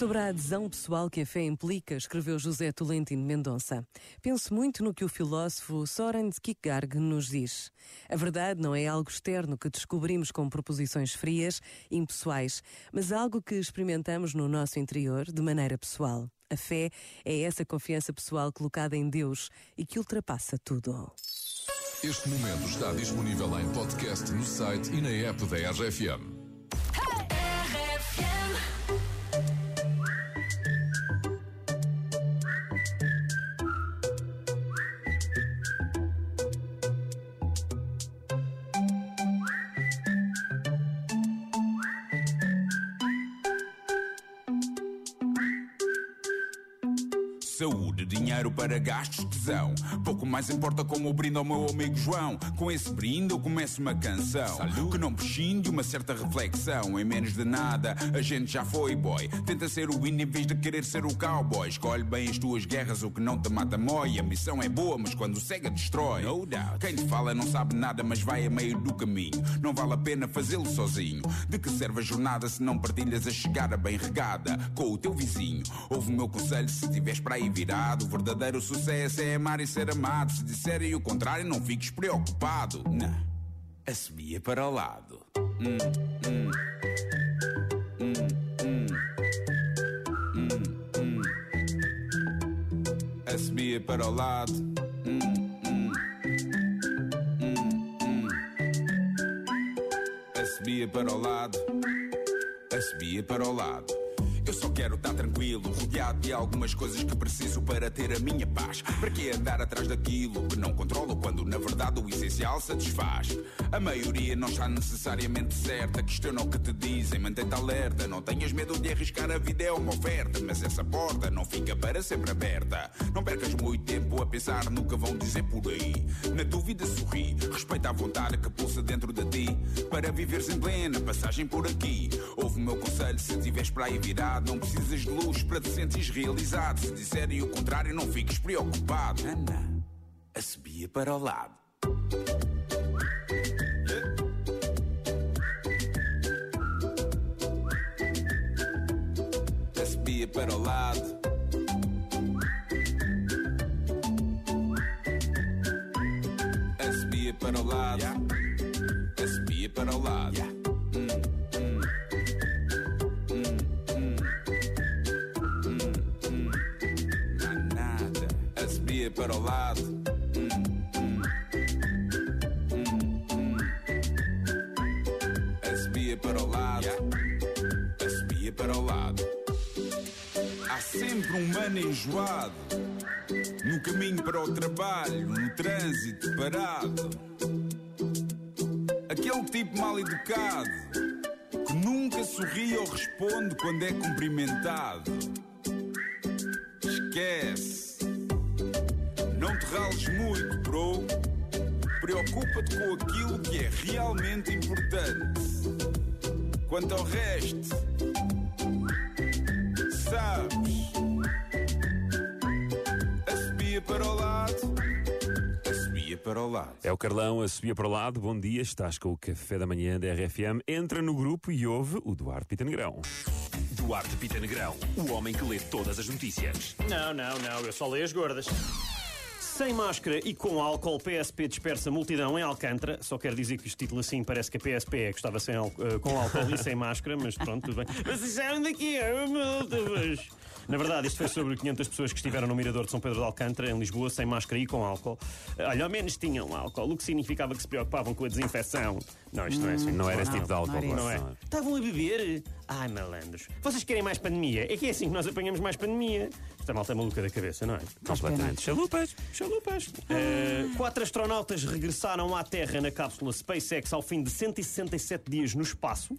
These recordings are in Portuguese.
Sobre a adesão pessoal que a fé implica, escreveu José Tolentino Mendonça. Penso muito no que o filósofo Soren Kierkegaard nos diz. A verdade não é algo externo que descobrimos com proposições frias, impessoais, mas algo que experimentamos no nosso interior de maneira pessoal. A fé é essa confiança pessoal colocada em Deus e que ultrapassa tudo. Este momento está disponível em podcast no site e na app da RFM. Saúde, dinheiro para gastos, tesão. Pouco mais importa como o brinde ao meu amigo João. Com esse brinde eu começo uma canção que não prescinde uma certa reflexão. Em menos de nada, a gente já foi boy. Tenta ser o índio em vez de querer ser o cowboy. Escolhe bem as tuas guerras, o que não te mata mói. A missão é boa, mas quando cega destrói. No doubt. Quem te fala não sabe nada, mas vai a meio do caminho. Não vale a pena fazê-lo sozinho. De que serve a jornada se não partilhas a chegada bem regada com o teu vizinho? Ouve o meu conselho se tiveres para aí virado. O verdadeiro sucesso é amar e ser amado. Se disserem o contrário, não fiques preocupado. Não, assobia para o lado. Hum, hum. Hum, hum. Assobia para o lado. Assobia para o lado. Assobia para o lado. Eu só quero estar tranquilo, rodeado de algumas coisas que preciso para ter a minha paz. Para que andar atrás daquilo que não controlo quando na verdade o essencial satisfaz? A maioria não está necessariamente certa. Questiona o que te dizem, mantém-te alerta. Não tenhas medo de arriscar, a vida é uma oferta. Mas essa porta não fica para sempre aberta. Não percas muito tempo a pensar no que vão dizer por aí. Na dúvida, sorri. Respeita a vontade que pulsa dentro de ti. Para viveres em plena passagem por aqui. Ouve o meu conselho se estiveres para aí virado. Não precisas de luz para te sentires realizado. Se disserem o contrário, não fiques preocupado. Ana, a subia para o lado. A subia para o lado. A subia para o lado. A subia para o lado. A subia para o lado. Hum, hum. Hum, hum. A subia para o lado. A subia para o lado. Sempre um mano enjoado no caminho para o trabalho, no trânsito parado. Aquele tipo mal educado que nunca sorri ou responde quando é cumprimentado. Esquece. Não te rales muito, bro. Preocupa-te com aquilo que é realmente importante. Quanto ao resto, sabes. Para o lado. É o Carlão a subir para o lado. Bom dia, estás com o café da manhã da RFM. Entra no grupo e ouve o Duarte Pita Negrão. Duarte Pita Negrão, o homem que lê todas as notícias. Não, não, não, eu só leio as gordas. Sem máscara e com álcool, PSP dispersa multidão em Alcântara. Só quero dizer que este título assim parece que a PSP é que estava sem eh, com álcool e sem máscara, mas pronto, tudo bem. Mas isso é daqui, é multa, mas... Na verdade, isto foi sobre 500 pessoas que estiveram no Mirador de São Pedro de Alcântara, em Lisboa, sem máscara e com álcool. Olha, ao menos tinham álcool, o que significava que se preocupavam com a desinfecção. Não, isto não é assim. Não era esse tipo de álcool, não não é? Estavam a beber? Ai, malandros. Vocês querem mais pandemia? É que é assim que nós apanhamos mais pandemia. Esta malta é maluca da cabeça, não é? Completamente. Chalupas. Chalupas. Uh, quatro astronautas regressaram à Terra na cápsula SpaceX ao fim de 167 dias no espaço.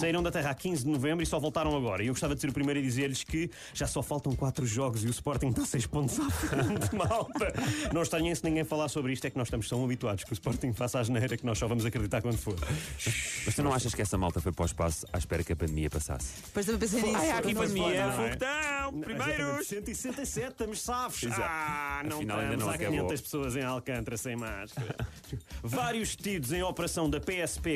Saíram da Terra a 15 de novembro e só voltaram agora. E eu gostava de ser o primeiro a dizer-lhes que já só faltam quatro jogos e o Sporting está 6 pontos à frente, malta. Não estranhem se ninguém falar sobre isto, é que nós estamos tão habituados que o Sporting faça a geneira que nós só vamos acreditar quando for. Mas tu não achas que essa malta foi para o espaço à espera que a pandemia passasse? Depois também pensei nisso. Ai, há aqui pandemia, é? foguetão, primeiros! 167, estamos safos. Ah, não Afinal, ainda não Há acabou. 500 pessoas em Alcântara sem máscara. Vários tidos em operação da PSP